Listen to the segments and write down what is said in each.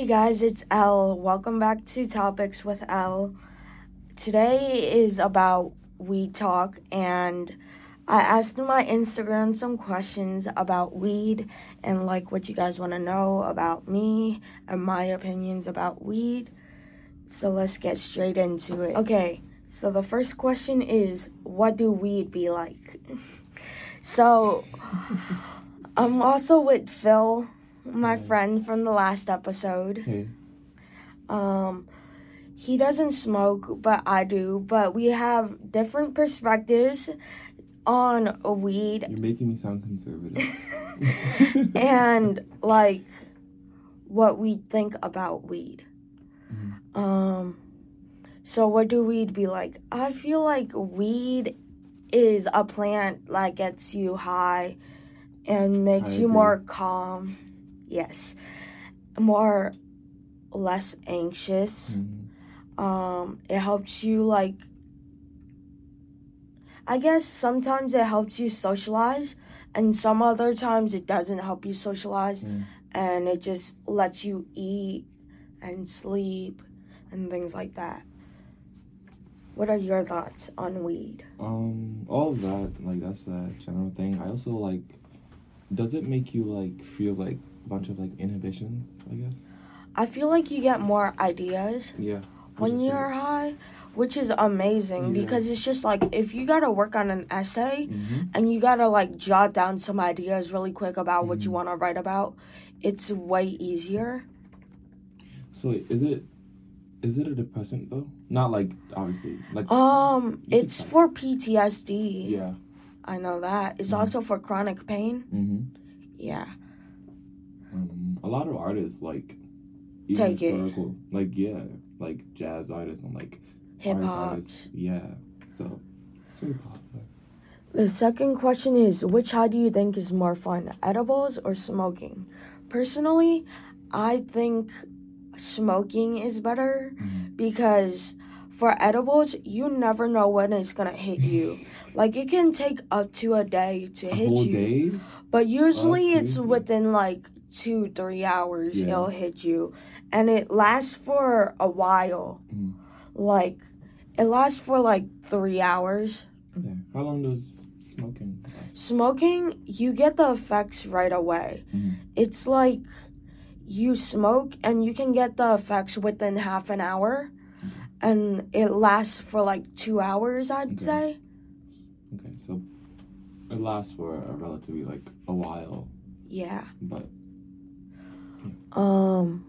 Hey guys, it's Elle. Welcome back to Topics with Elle. Today is about weed talk, and I asked my Instagram some questions about weed and like what you guys want to know about me and my opinions about weed. So let's get straight into it. Okay, so the first question is what do weed be like? so I'm also with Phil, my friend from the last episode. Um, he doesn't smoke, but I do. But we have different perspectives on weed You're making me sound conservative. and like what we think about weed. Mhm. Um, so what do weed be like? I feel like weed is a plant that gets you high and makes I you agree. more calm. Yes, more less anxious. Mhm. um it helps you like i guess sometimes it helps you socialize and some other times it doesn't help you socialize Mm. and it just lets you eat and sleep and things like that what are your thoughts on weed Um, all of that, like that's a general thing. I also like. Does it make you like feel like bunch of like inhibitions? I guess. i feel like you get more ideas Yeah. when you're high which is amazing Yeah. because it's just like if you gotta work on an essay hmm and you gotta like jot down some ideas really quick about what you Mhm. want to write about it's way easier So is it? Is it a depressant though? Not like obviously like. um it's for ptsd yeah. i know that it's Mhm. also for chronic pain hmm yeah lot of artists like. even Take it. historical, Like yeah, like jazz artists and like. hip hop. Yeah. So. It's very popular. the second question is which high do you think is more fun edibles or smoking personally i think smoking is better Mhm. because for edibles you never know when it's gonna hit you like it can take up to a day to A hit you day. But usually it's within like two, three hours Yeah. it'll hit you. And it lasts for a while. Mhm. Like it lasts for like three hours. Okay. How long does smoking last? Smoking, you get the effects right away. Mhm. It's like you smoke and you can get the effects within half an hour. And it lasts for like two hours, I'd Okay. say. Okay, so it lasts for a relatively like a while, Yeah. but Um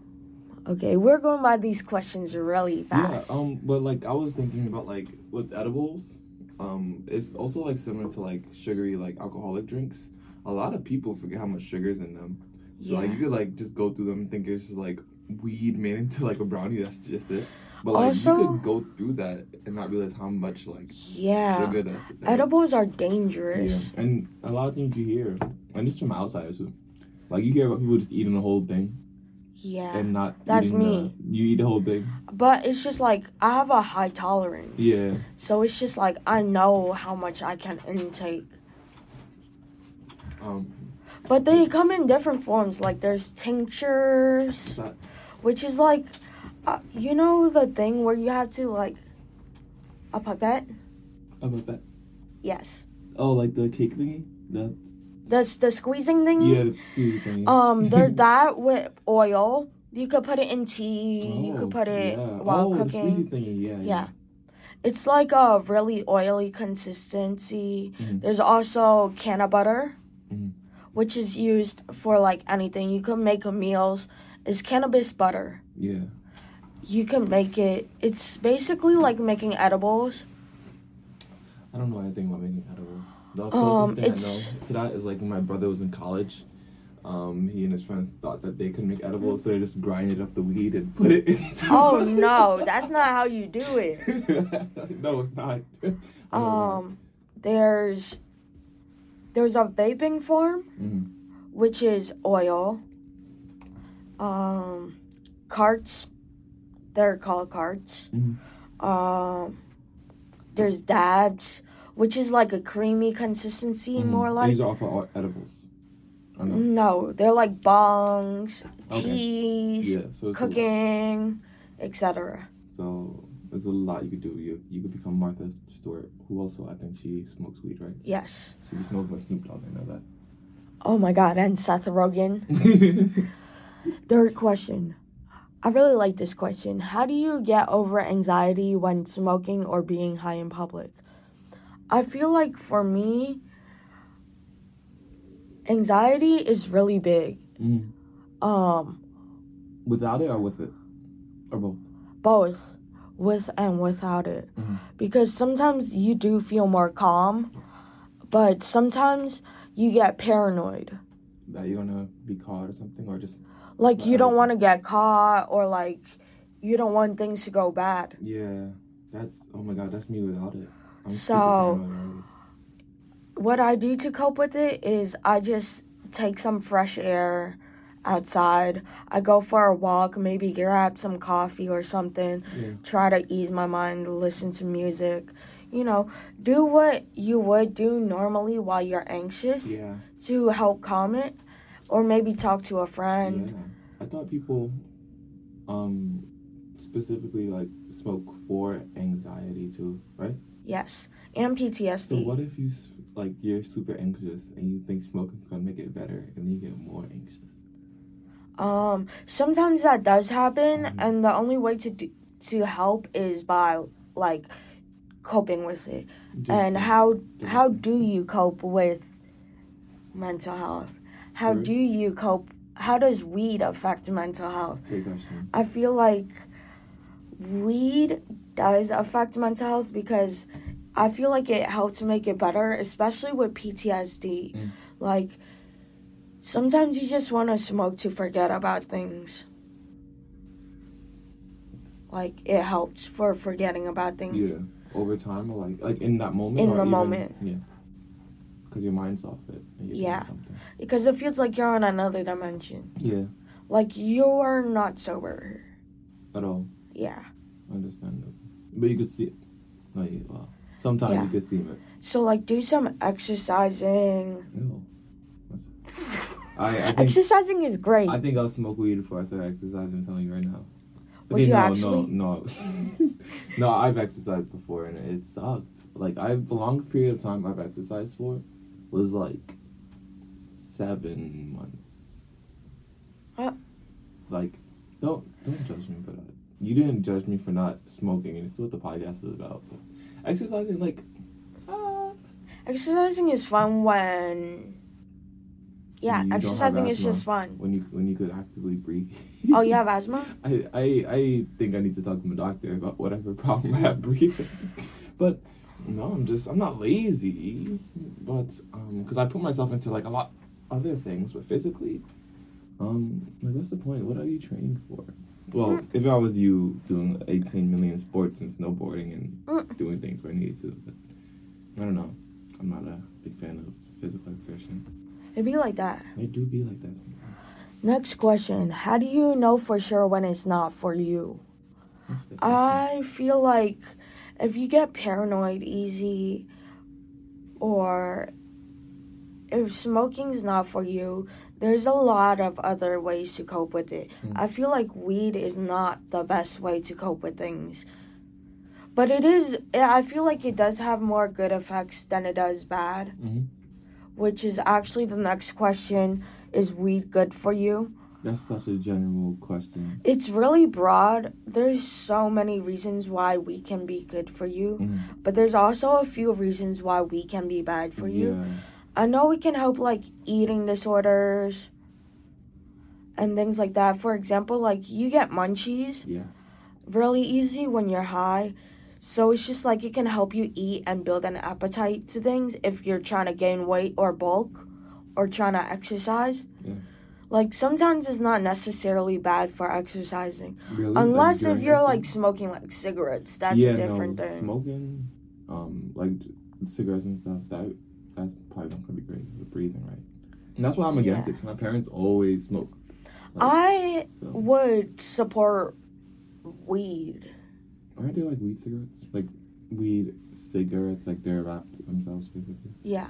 okay, we're going by these questions really fast. yeah. Um, but like I was thinking about like with edibles, um, it's also like similar to like sugary like alcoholic drinks. A lot of people forget how much sugar's in them. So like you could like just go through them and think it's just like weed made into like a brownie. That's just it. But like Also- you could go through that and not realize how much like yeah. sugar that's. Edibles are dangerous. Yeah, and a lot of things you hear, and just from outsiders too. Like you hear about people just eating the whole thing Yeah. and not. That's me. The, you eat the whole thing. But it's just like I have a high tolerance. Yeah. So it's just like I know how much I can intake. Um. But they come in different forms. Like there's tinctures, that? which is like, uh, you know, the thing where you have to like a pipette. A that? Yes. Oh, like the cake thingy. That's The the squeezing thing. yeah, the sweet thingy. Um, they're that with oil. You could put it in tea. you Oh, could put it yeah. while oh, cooking. The thingy. Yeah. Yeah. It's like a really oily consistency. Mhm. There's also canna butter, Mhm. which is used for like anything. You can make meals. It's cannabis butter. Yeah. You can make it. It's basically like making edibles. I don't know anything about making edibles. The Um, closest thing I know to that is like when my brother was in college. Um, he and his friends thought that they could make edibles, so they just grinded up the weed and put it into. Oh no, that's not how you do it. no, it's not. Um, there's there's a vaping form, Mhm. which is oil. Um, carts, they're called carts. Mhm. Um, there's dabs, which is like a creamy consistency, Mhm. more like. These are all for edibles. No? No, they're like bongs, Okay. teas, Yeah. So it's a lot. cooking, etc. So there's a lot you could do. You you could become Martha Stewart, who also I think she smokes weed, right? Yes. She be smoking with Snoop Dogg. I know that. Oh my god, and Seth Rogen. Third question. I really like this question. How do you get over anxiety when smoking or being high in public? I feel like for me, anxiety is really big. Mhm. Um, Without it or with it, or both. both with and without it. Mhm. Because sometimes you do feel more calm, but sometimes you get paranoid. That you're gonna be caught or something, or just Like you don't want to get caught or like you don't want things to go bad. yeah. That's oh my god, that's me without it. I'm So- What I do to cope with it is I just take some fresh air outside. I go for a walk, maybe grab some coffee or something. Yeah. Try to ease my mind, listen to music. You know, do what you would do normally while you're anxious Yeah. to help calm it, or maybe talk to a friend. Yeah. I thought people, um, specifically like smoke for anxiety too, right? Yes, and PTSD. So what if you like you're super anxious and you think smoking's gonna make it better, and then you get more anxious? Um, sometimes that does happen, Mhm. and the only way to do, to help is by like coping with it. Just and how how do you cope with mental health? How do you cope? How does weed affect mental health? I feel like weed does affect mental health because I feel like it helps make it better, especially with PTSD. Mm. Like sometimes you just want to smoke to forget about things. Like it helps for forgetting about things. Yeah. Over time, or like like in that moment. In the even- moment. Yeah. Because your mind's off it. And Yeah. Because it feels like you're on another dimension. Yeah. Like you're not sober. At all. Yeah. Understandable. But you could see it. No, yeah, well, sometimes Yeah. you could see it. So like do some exercising. Ew. I, I think Exercising is great. I think I'll smoke weed before I start exercising. I'm telling you right now. Would you no, actually? no, no, no. I've exercised before and it sucked. Like I, the longest period of time I've exercised for was like seven months. Uh. Like, don't don't judge me, but uh, you didn't judge me for not smoking, and it's what the podcast is about. But exercising, like, uh, Exercising is fun when Yeah, exercising is just fun. when you when you could actively breathe. Oh, you have asthma? I, I I think I need to talk to my doctor about whatever problem I have breathing. but no, I'm just I'm not lazy, but um, because I put myself into like a lot other things, but physically, um, like what's the point? What are you training for? Well, if I was you doing 18 million sports and snowboarding and doing things where I needed to, but I don't know. I'm not a big fan of physical exertion. It'd be like that. I do be like that sometimes. Next question. How do you know for sure when it's not for you? That's a good question. I feel like if you get paranoid easy or if smoking's not for you, there's a lot of other ways to cope with it. Mm. I feel like weed is not the best way to cope with things. But it is I feel like it does have more good effects than it does bad, Mhm. which is actually the next question is weed good for you? That's such a general question. It's really broad. There's so many reasons why we can be good for you, Mhm. but there's also a few reasons why we can be bad for you. Yeah. I know we can help like eating disorders and things like that. For example, like you get munchies Yeah. really easy when you're high. So it's just like it can help you eat and build an appetite to things if you're trying to gain weight or bulk or trying to exercise. Yeah. Like sometimes it's not necessarily bad for exercising. Really? Unless during if you're like smoking like cigarettes, that's yeah, a different no, thing. Smoking, um, like cigarettes and stuff. That that's probably not gonna be great for breathing, right? And that's why I'm against Yeah. it. 'cause my parents always smoke. Like, I so. would support weed. aren't they like weed cigarettes? Like weed cigarettes, like they're wrapped themselves basically. Yeah.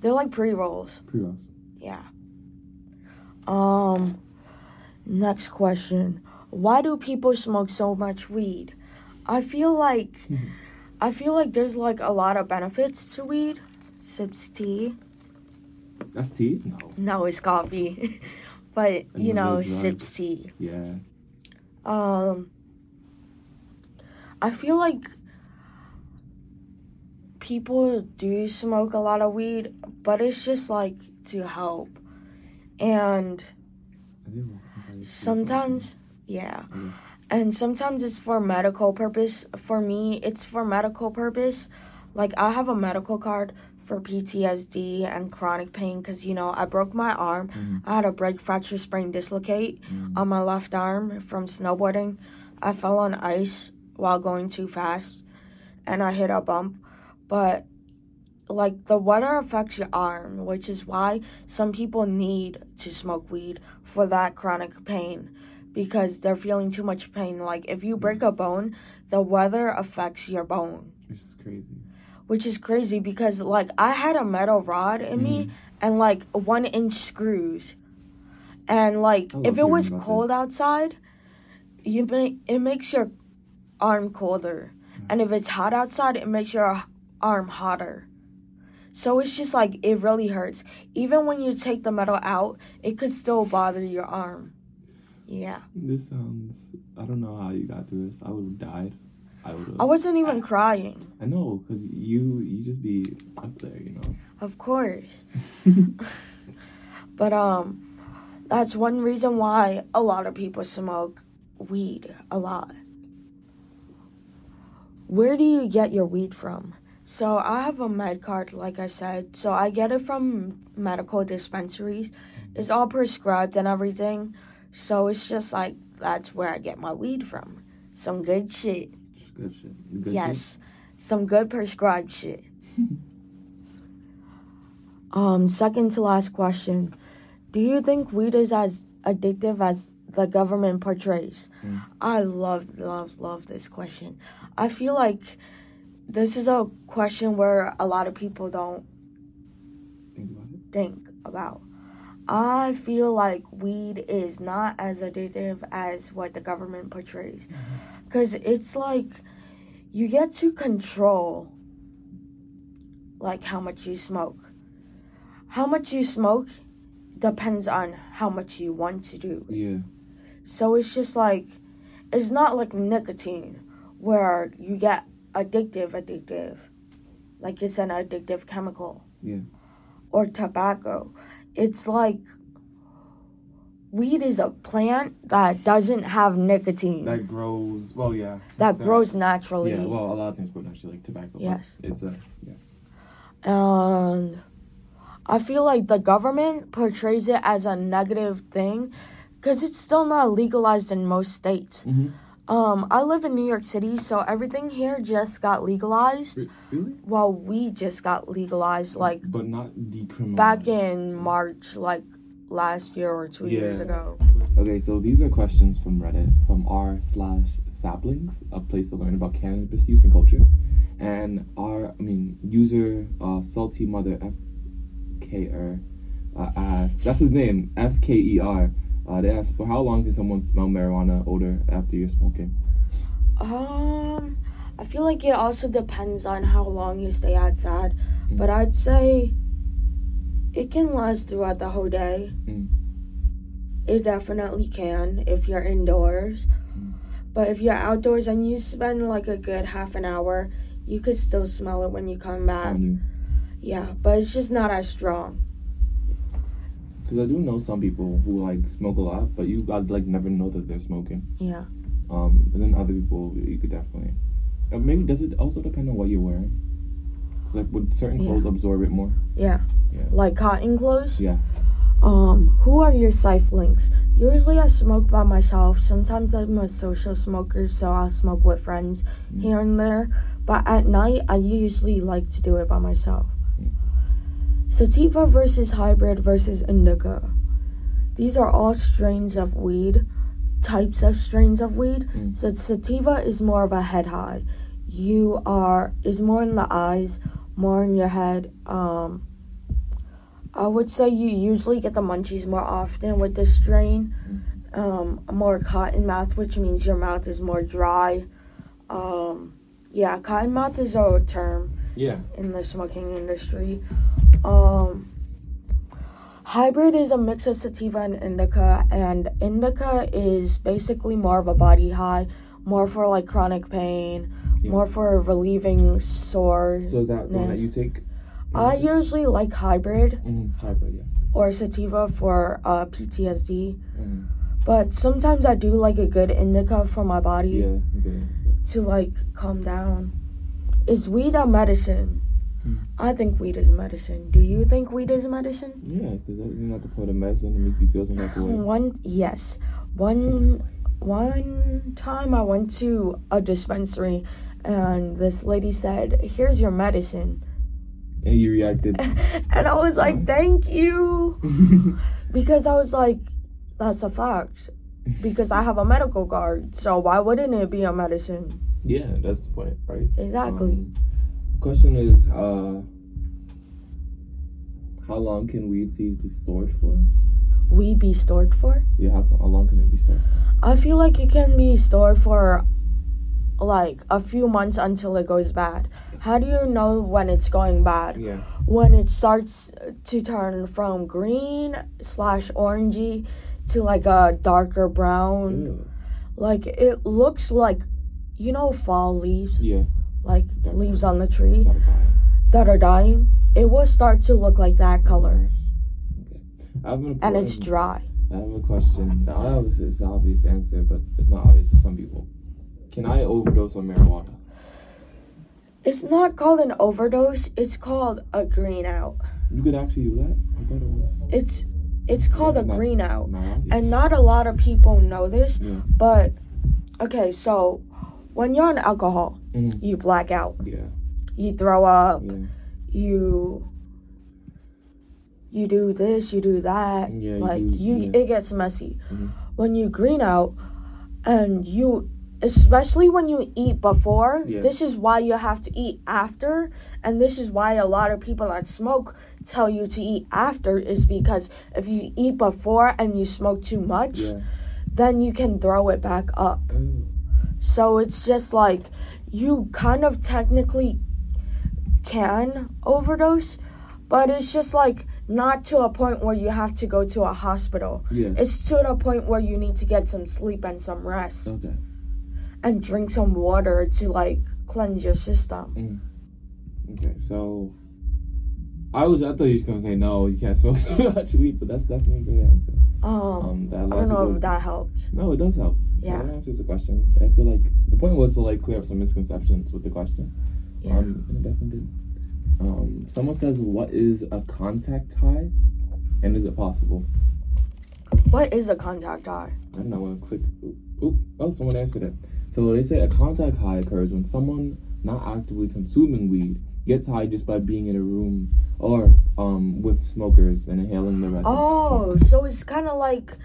They're like pre rolls. Pre rolls. Yeah. Um, next question. Why do people smoke so much weed? I feel like I feel like there's like a lot of benefits to weed. Sips tea. That's tea? No. No, it's coffee. but you know, drug. sips tea. Yeah. Um I feel like people do smoke a lot of weed, but it's just like to help. And I think we'll compare it to sometimes yeah. something. And sometimes it's for medical purpose. For me, it's for medical purpose. Like I have a medical card for PTSD and chronic pain cuz you know, I broke my arm. Mhm. I had a break fracture sprain dislocate Mm. on my left arm from snowboarding. I fell on ice while going too fast and I hit a bump. But like the weather affects your arm, which is why some people need to smoke weed for that chronic pain because they're feeling too much pain. Like if you break a bone, the weather affects your bone, Which is crazy. Which is crazy because like I had a metal rod in me mm-hmm. and like one inch screws. And like if it was cold this. outside, you make it makes your arm colder. Mm. And if it's hot outside, it makes your arm hotter. So it's just like it really hurts. Even when you take the metal out, it could still bother your arm. Yeah. This sounds. I don't know how you got through this. I would have died. I would. I wasn't even crying. I know, cause you you just be up there, you know. Of course. But um that's one reason why a lot of people smoke weed a lot. Where do you get your weed from? So I have a med card like I said. So I get it from medical dispensaries. It's all prescribed and everything. So it's just like that's where I get my weed from. Some good shit. Good shit. Good yes. Some good prescribed shit. um, second to last question. Do you think weed is as addictive as the government portrays? Mm. I love, love, love this question. I feel like this is a question where a lot of people don't Think about it. think about. I feel like weed is not as addictive as what the government portrays. Because it's like you get to control like how much you smoke. How much you smoke depends on how much you want to do. Yeah. So it's just like it's not like nicotine where you get addictive addictive. Like it's an addictive chemical. Yeah. Or tobacco. It's like weed is a plant that doesn't have nicotine. That grows. Well, yeah. that grows naturally. Yeah. Well, a lot of things grow naturally, like tobacco. Yes. It's a. Yeah. and I feel like the government portrays it as a negative thing because it's still not legalized in most states. Mm-hmm. Um, I live in New York City, so everything here just got legalized. Really? Well, we just got legalized like But not decriminalized. back in March, like last year or two years ago. Okay, so these are questions from Reddit from r slash saplings, a place to learn about cannabis use and culture. And our, I mean, user uh, salty mother FKR uh, asked, that's his name, F K E R. Uh, they asked, for how long can someone smell marijuana odor after you're smoking? Um, I feel like it also depends on how long you stay outside, but I'd say it can last throughout the whole day. Mm. It definitely can if you're indoors. Mm. But if you're outdoors and you spend like a good half an hour, you could still smell it when you come back. Yeah, but it's just not as strong. Because I do know some people who like smoke a lot, but you I'd like never know that they're smoking. Yeah. Um, and then other people you could definitely. Uh, maybe does it also depend on what you're wearing? Like would certain Yeah. clothes absorb it more? Yeah. Yeah. Like cotton clothes. Yeah. Um, who are your sifelings? Usually I smoke by myself. Sometimes I'm a social smoker, so I'll smoke with friends Mm. here and there. But at night, I usually like to do it by myself. Mm. Sativa versus hybrid versus indica. These are all strains of weed, types of strains of weed. Mm. So sativa is more of a head high. You are is more in the eyes, more in your head. Um, I would say you usually get the munchies more often with this strain. Um, more cotton mouth, which means your mouth is more dry. Um, yeah, cotton mouth is a term Yeah. in the smoking industry. Um, hybrid is a mix of sativa and indica, and indica is basically more of a body high, more for like chronic pain, Yeah. more for relieving sores. So is that one that you take? I usually like hybrid Mm, hybrid, yeah. or sativa for uh, PTSD, Mm, but sometimes I do like a good indica for my body yeah. Okay. to like calm down. Is weed a medicine? Hmm. I think weed is medicine. Do you think weed is a medicine? Yeah, because not the point of medicine to make you feel some type of way. One yes. One one time I went to a dispensary and this lady said, "Here's your medicine." And you reacted. and I was like, "Thank you." Because I was like, that's a fact. Because I have a medical card. So why wouldn't it be a medicine? yeah, that's the point, right? Exactly. Um, question is, uh, how long can weed seeds be stored for? we be stored for? Yeah, how, how long can it be stored? I feel like it can be stored for like a few months until it goes bad. How do you know when it's going bad? Yeah. When it starts to turn from green slash orangey to like a darker brown. Ew. Like it looks like you know fall leaves, Yeah. like leaves on the tree Gotta buy it. that are dying. It will start to look like that color, Okay. I and it's dry. I have a question. Now, obviously, it's an obvious answer, but it's not obvious to some people. Can I overdose on marijuana? It's not called an overdose. It's called a green out. You could actually do that. I thought it was. It's it's called a Not- green out. Obvious. And not a lot of people know this, Yeah. but okay, so when you're on alcohol, Mhm. you black out. Yeah. You throw up, Yeah. you you do this, you do that. Yeah, like do- you yeah. it gets messy. Mhm. When you green out and you especially when you eat before, Yeah. this is why you have to eat after and this is why a lot of people that smoke tell you to eat after is because if you eat before and you smoke too much, Yeah. then you can throw it back up. So it's just like you kind of technically can overdose, but it's just like not to a point where you have to go to a hospital. Yeah. It's to the point where you need to get some sleep and some rest Okay. And drink some water to like cleanse your system. Okay. So, I was I thought you was gonna say no, you can't smoke too much weed, but that's definitely a good answer. Um, Um, I don't know people- if that helped. No, it does help. Yeah. That answers the question. I feel like the point was to like clear up some misconceptions with the question. Yeah. Um, and it definitely did. Um, someone says, "What is a contact high, and is it possible?" What is a contact high? I don't know. Click. Oop, oop. Oh, someone answered it. So they say a contact high occurs when someone not actively consuming weed gets high just by being in a room or um with smokers and inhaling the resin. Oh, so it's kind of like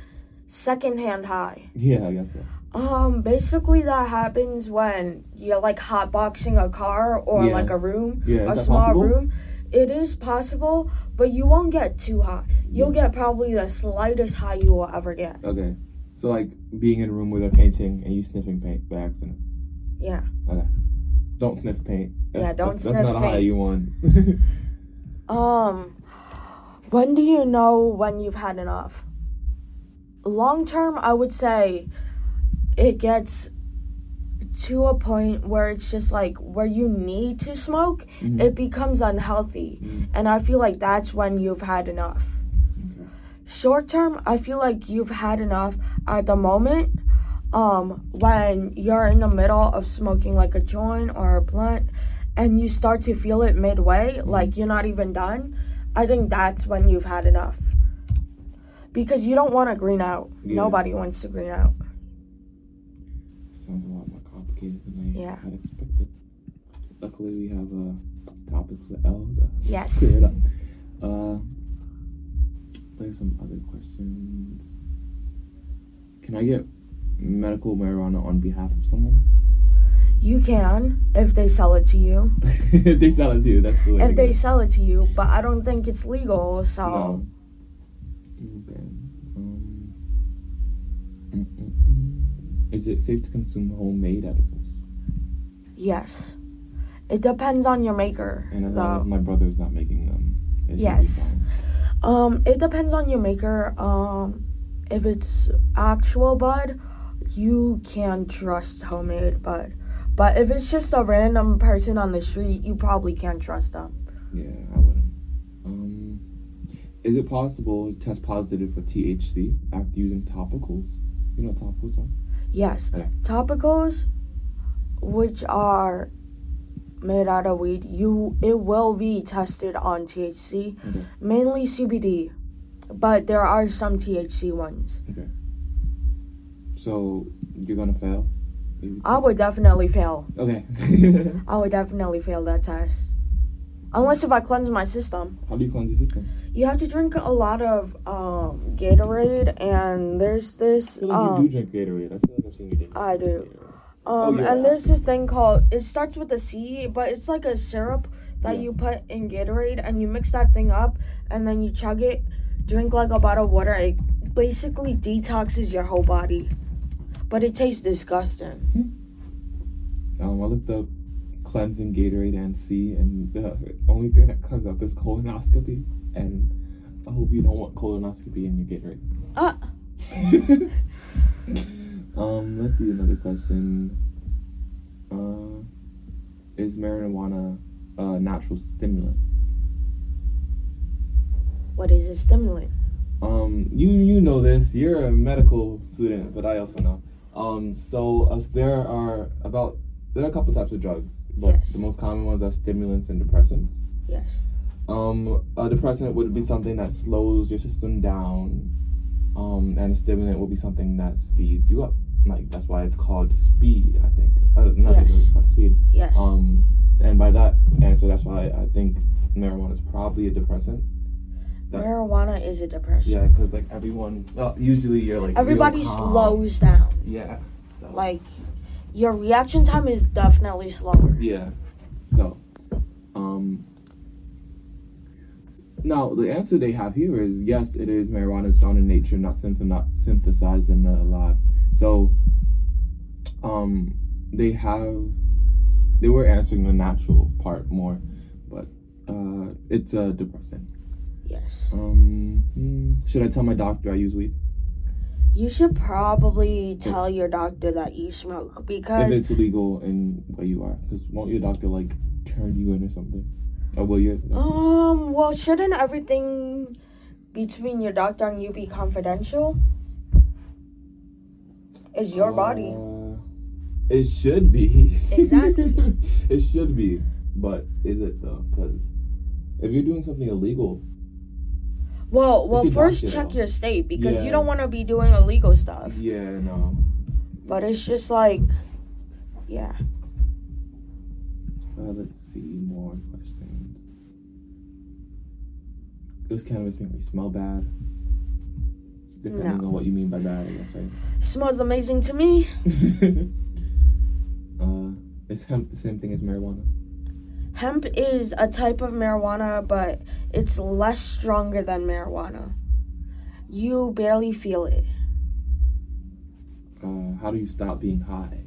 secondhand high. Yeah, I guess so. Um, basically that happens when you're like hotboxing a car or Yeah. like a room, Yeah, a small possible? room. It is possible, but you won't get too high. You'll get probably the slightest high you will ever get. Okay. So like being in a room with they're painting and you sniffing paint by accident. Yeah. Okay. Don't sniff paint. Yeah, don't that's, sniff That's not a high you want. Um, when do you know when you've had enough? Long term, I would say it gets to a point where it's just like where you need to smoke, Mhm. it becomes unhealthy. Mhm. And I feel like that's when you've had enough. Short term, I feel like you've had enough at the moment. Um, when you're in the middle of smoking like a joint or a blunt and you start to feel it midway, like you're not even done, I think that's when you've had enough. Because you don't want to green out. Yeah. Nobody wants to green out. Sounds a lot more complicated than I Yeah. had expected. Luckily, we have a topic for Elle to Yes. clear it up. Uh, there's some other questions. Can I get medical marijuana on behalf of someone? You can if they sell it to you. if they sell it to you, that's the way. If they sell it to you, but I don't think it's legal. So No. Okay. Um, mm, mm, mm. Is it safe to consume homemade edibles? yes, it depends on your maker. And as long as my brother's not making them, it should be Yes. Um, it depends on your maker. Um, if it's actual bud, you can trust homemade bud. But if it's just a random person on the street, you probably can't trust them. Yeah, I wouldn't. Um, is it possible to test positive for THC after using topicals? You know what topicals are? Yes, Okay. topicals, which are made out of weed, you it will be tested on THC, Okay. mainly CBD, but there are some THC ones. Okay. So you're gonna fail? I would definitely fail. Okay. I would definitely fail that test. Unless if I cleanse my system. How do you cleanse your system? You have to drink a lot of um, Gatorade, and there's this. I feel like Um, you do drink Gatorade. I feel like I've seen you drink. I do. Gatorade. Um, Oh, yeah. And there's this thing called. It starts with a C, but it's like a syrup that Yeah. you put in Gatorade, and you mix that thing up, and then you chug it. Drink like a bottle of water. It basically detoxes your whole body, but it tastes disgusting. Um, I looked up cleansing Gatorade and C, and the only thing that comes up is colonoscopy. And I hope you don't want colonoscopy in your Gatorade. Uh, um, let's see another question. Uh, is marijuana a natural stimulant? what is a stimulant? Um, you you know this. You're a medical student, but I also know. Um, so there are about there are a couple types of drugs, but Yes. the most common ones are stimulants and depressants. Yes. Um, a depressant would be something that slows your system down, um, and a stimulant would be something that speeds you up. Like that's why it's called speed. I think. Uh, not Yes. it's called speed. Yes. Um, and by that answer, that's why I think marijuana is probably a depressant. that- Marijuana is a depressant. Yeah, because like everyone, well, usually you're like Everybody slows down. Yeah. So. Like your reaction time is definitely slower. Yeah. So, um. Now the answer they have here is yes, it is marijuana is found in nature, not synth- not synthesized in a lab. So, um, they have they were answering the natural part more, but uh, it's a depressant. Yes. Um, hmm, should I tell my doctor I use weed You should probably tell your doctor that you smoke because if it's illegal in where you are? Because won't your doctor like turn you in or something? Or will you? um well shouldn't everything between your doctor and you be confidential? Is your body. Uh, it should be. Exactly. it should be, but is it though? Because if you're doing something illegal, Well, well first check your state because Yeah. you don't want to be doing illegal stuff. yeah, no. But it's just like yeah. Uh, let's see more questions. Does cannabis make me smell bad? Depending No. on what you mean by bad, I guess, right? Smells amazing to me. uh, is hemp the same thing as marijuana? Hemp is a type of marijuana, but it's less stronger than marijuana. You barely feel it. Uh, how do you stop being high?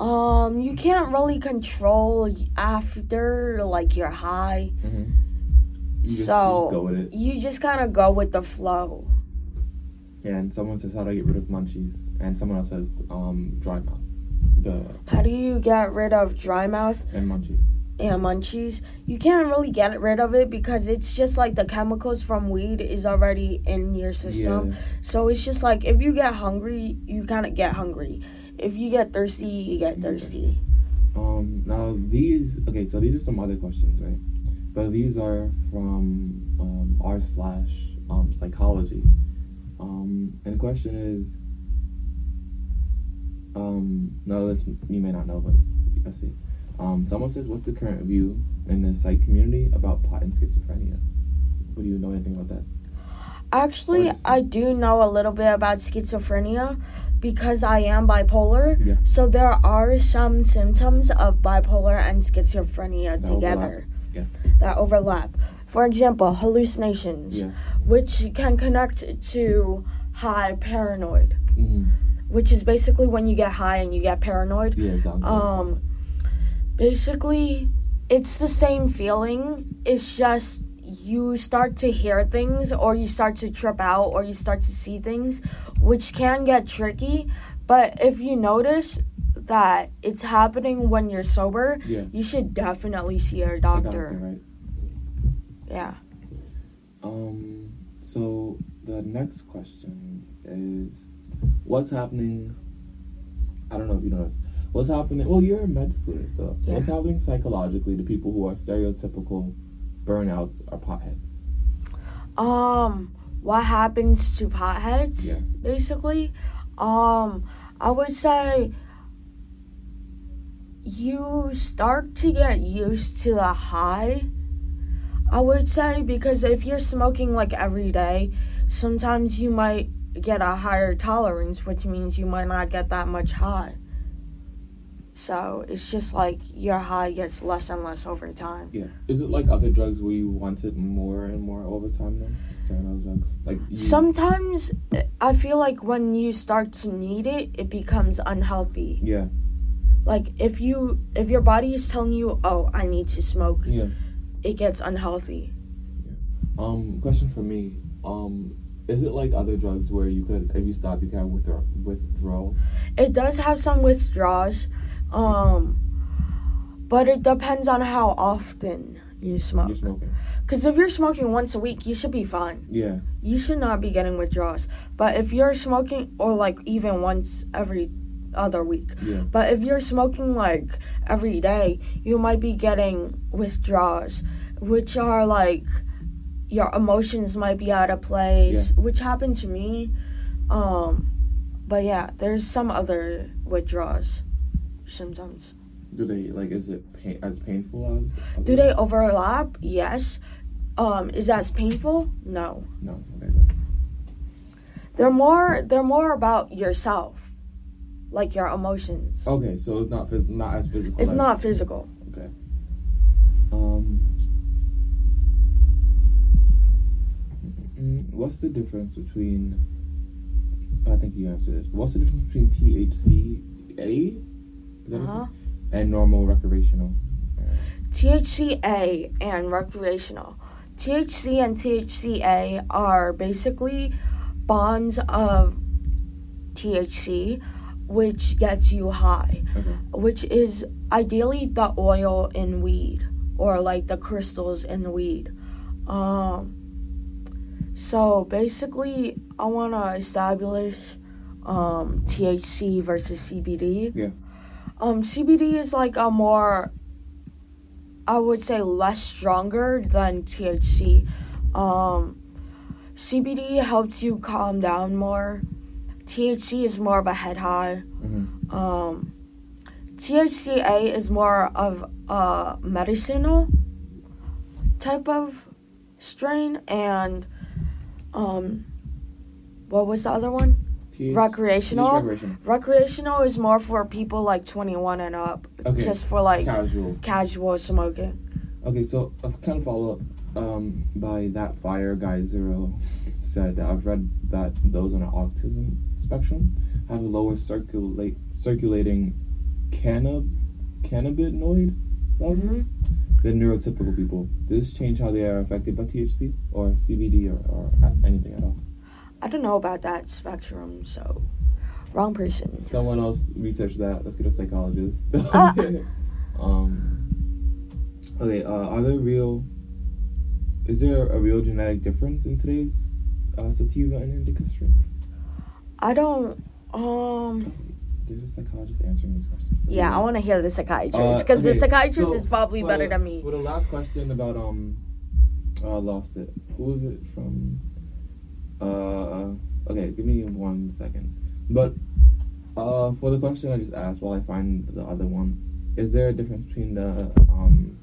Um, you can't really control after like you're high. Mm-hmm. You just, you So- just go with it. You just kind of go with the flow. Yeah, and someone says how do I get rid of munchies, and someone else says um dry mouth, the How do you get rid of dry mouth and munchies. Yeah, munchies? You can't really get rid of it because it's just like the chemicals from weed is already in your system. Yeah, So it's just like if you get hungry, you kind of get hungry. If you get thirsty, you get thirsty. Um, now these okay, so these are some other questions, right? But these are from um, r slash um psychology. Um, and the question is, um, no, this you may not know, but let's see. Um, someone says, what's the current view in the psych community about pot and schizophrenia? What do you know anything about that? Actually, I do know a little bit about schizophrenia. because I am bipolar, Yeah. so there are some symptoms of bipolar and schizophrenia That together Yeah. that overlap. For example, hallucinations, Yeah. which can connect to high paranoid, hmm which is basically when you get high and you get paranoid. Yeah, exactly. Um, basically, it's the same feeling. It's just you start to hear things, or you start to trip out, or you start to see things, which can get tricky. But if you notice that it's happening when you're sober, yeah. you should definitely see your The doctor. right? Yeah. Um. So the next question is, what's happening? I don't know if you know this. What's happening? Well, you're a med student, so Yeah. what's happening psychologically to people who are stereotypical burnouts or potheads? Um, what happens to potheads? Yeah. Basically, um, I would say you start to get used to the high. I would say because if you're smoking like every day, sometimes you might get a higher tolerance, which means you might not get that much high. So it's just like your high gets less and less over time. Yeah. Is it like other drugs where you want it more and more over time then? Certain drugs? Like you, Sometimes I feel like when you start to need it, it becomes unhealthy. Yeah. Like if you if your body is telling you, "Oh, I need to smoke," Yeah. It gets unhealthy. Um, question for me. Um, is it like other drugs where you could, if you stop, you can withdraw withdrawal? It does have some withdrawals, um, but it depends on how often you smoke. You're smoking. Because if you're smoking once a week, you should be fine. Yeah. You should not be getting withdrawals. But if you're smoking, or like even once every other week, Yeah. But if you're smoking like every day, you might be getting withdrawals, which are like your emotions might be out of place, which happened to me. Um, but yeah, there's some other withdrawals symptoms. Do they like? Is it pain, as painful as? Other? Do they overlap? Yes. Um, is that as painful? No. No. Okay. They're more. They're more about yourself, like your emotions. Okay, so it's not phys- not as physical. It's as- not physical. Okay. Um. mm, What's the difference between? I think you answered this. What's the difference between THCA uh-huh. and normal recreational? THCA and recreational. THC and THCA are basically bonds of THC, which gets you high, Okay. which is ideally the oil in weed or like the crystals in weed. Um, so basically, I want to establish um, THC versus CBD. Yeah. Um, CBD is like a more, I would say, less stronger than THC. Um, CBD helps you calm down more. THC is more of a head high. hmm Um, THCA is more of a medicinal type of strain, and um, what was the other one? THC Recreational? Recreational. Recreational is more for people like 21 and up, Okay. just for like Casual. casual smoking. Okay, so a kind of follow up um, by that fire guy zero said that I've read that those on autism spectrum have a lower circulate circulating cannab cannabinoid levels than neurotypical people. Does this change how they are affected by THC or CBD or, or anything at all? I don't know about that spectrum, so wrong person. Someone else research that. Let's get a psychologist. Ah. um, okay, uh, are there real? Is there a real genetic difference in today's uh, sativa and indica strains? I don't. Um. There's a psychologist answering these questions. Yeah, I want to hear the psychiatrist Uh, because the psychiatrist so is probably better than me. Well, the last question about um, I lost it. Who was it from? Uh, okay, give me one second. But uh, for the question I just asked, while I find the other one, is there a difference between the um,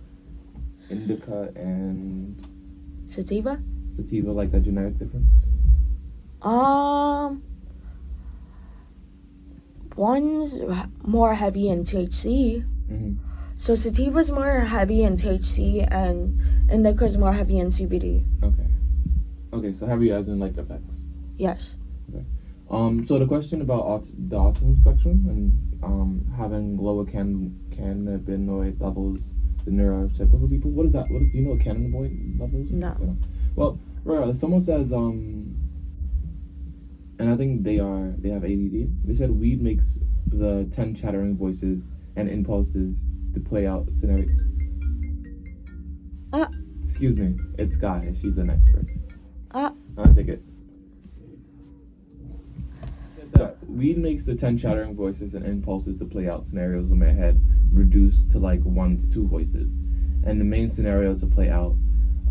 indica and Sativa? sativa, like a genetic difference? Um. One's more heavy in THC. hmm So sativa's more heavy in THC and indica's more heavy in CBD. Okay. Okay, so heavy as in like effects. Yes. Okay. Um, so the question about aut- the autism spectrum and um, having lower can cannabinoid levels than neurotypical people. What is that? What is, do you know what cannabinoid levels? No. Know? Well, right. Someone says um, and I think they are they have ADD. They said weed makes the ten chattering voices and impulses to play out scenario. Uh. Excuse me, it's Guy. She's an expert. Uh. I take it. That weed makes the ten chattering voices and impulses to play out scenarios in my head reduced to like one to two voices, and the main scenario to play out,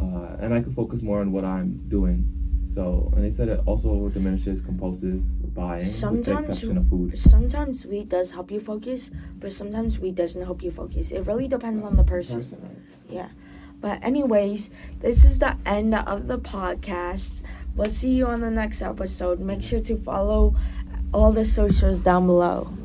uh, and I can focus more on what I'm doing. So, and they said it also diminishes compulsive buying, with the Sometimes exception of food. sometimes weed does help you focus, but sometimes weed doesn't help you focus. It really depends on the person. Person, right? But anyways, this is the end of the podcast. We'll see you on the next episode. Make sure to follow all the socials down below.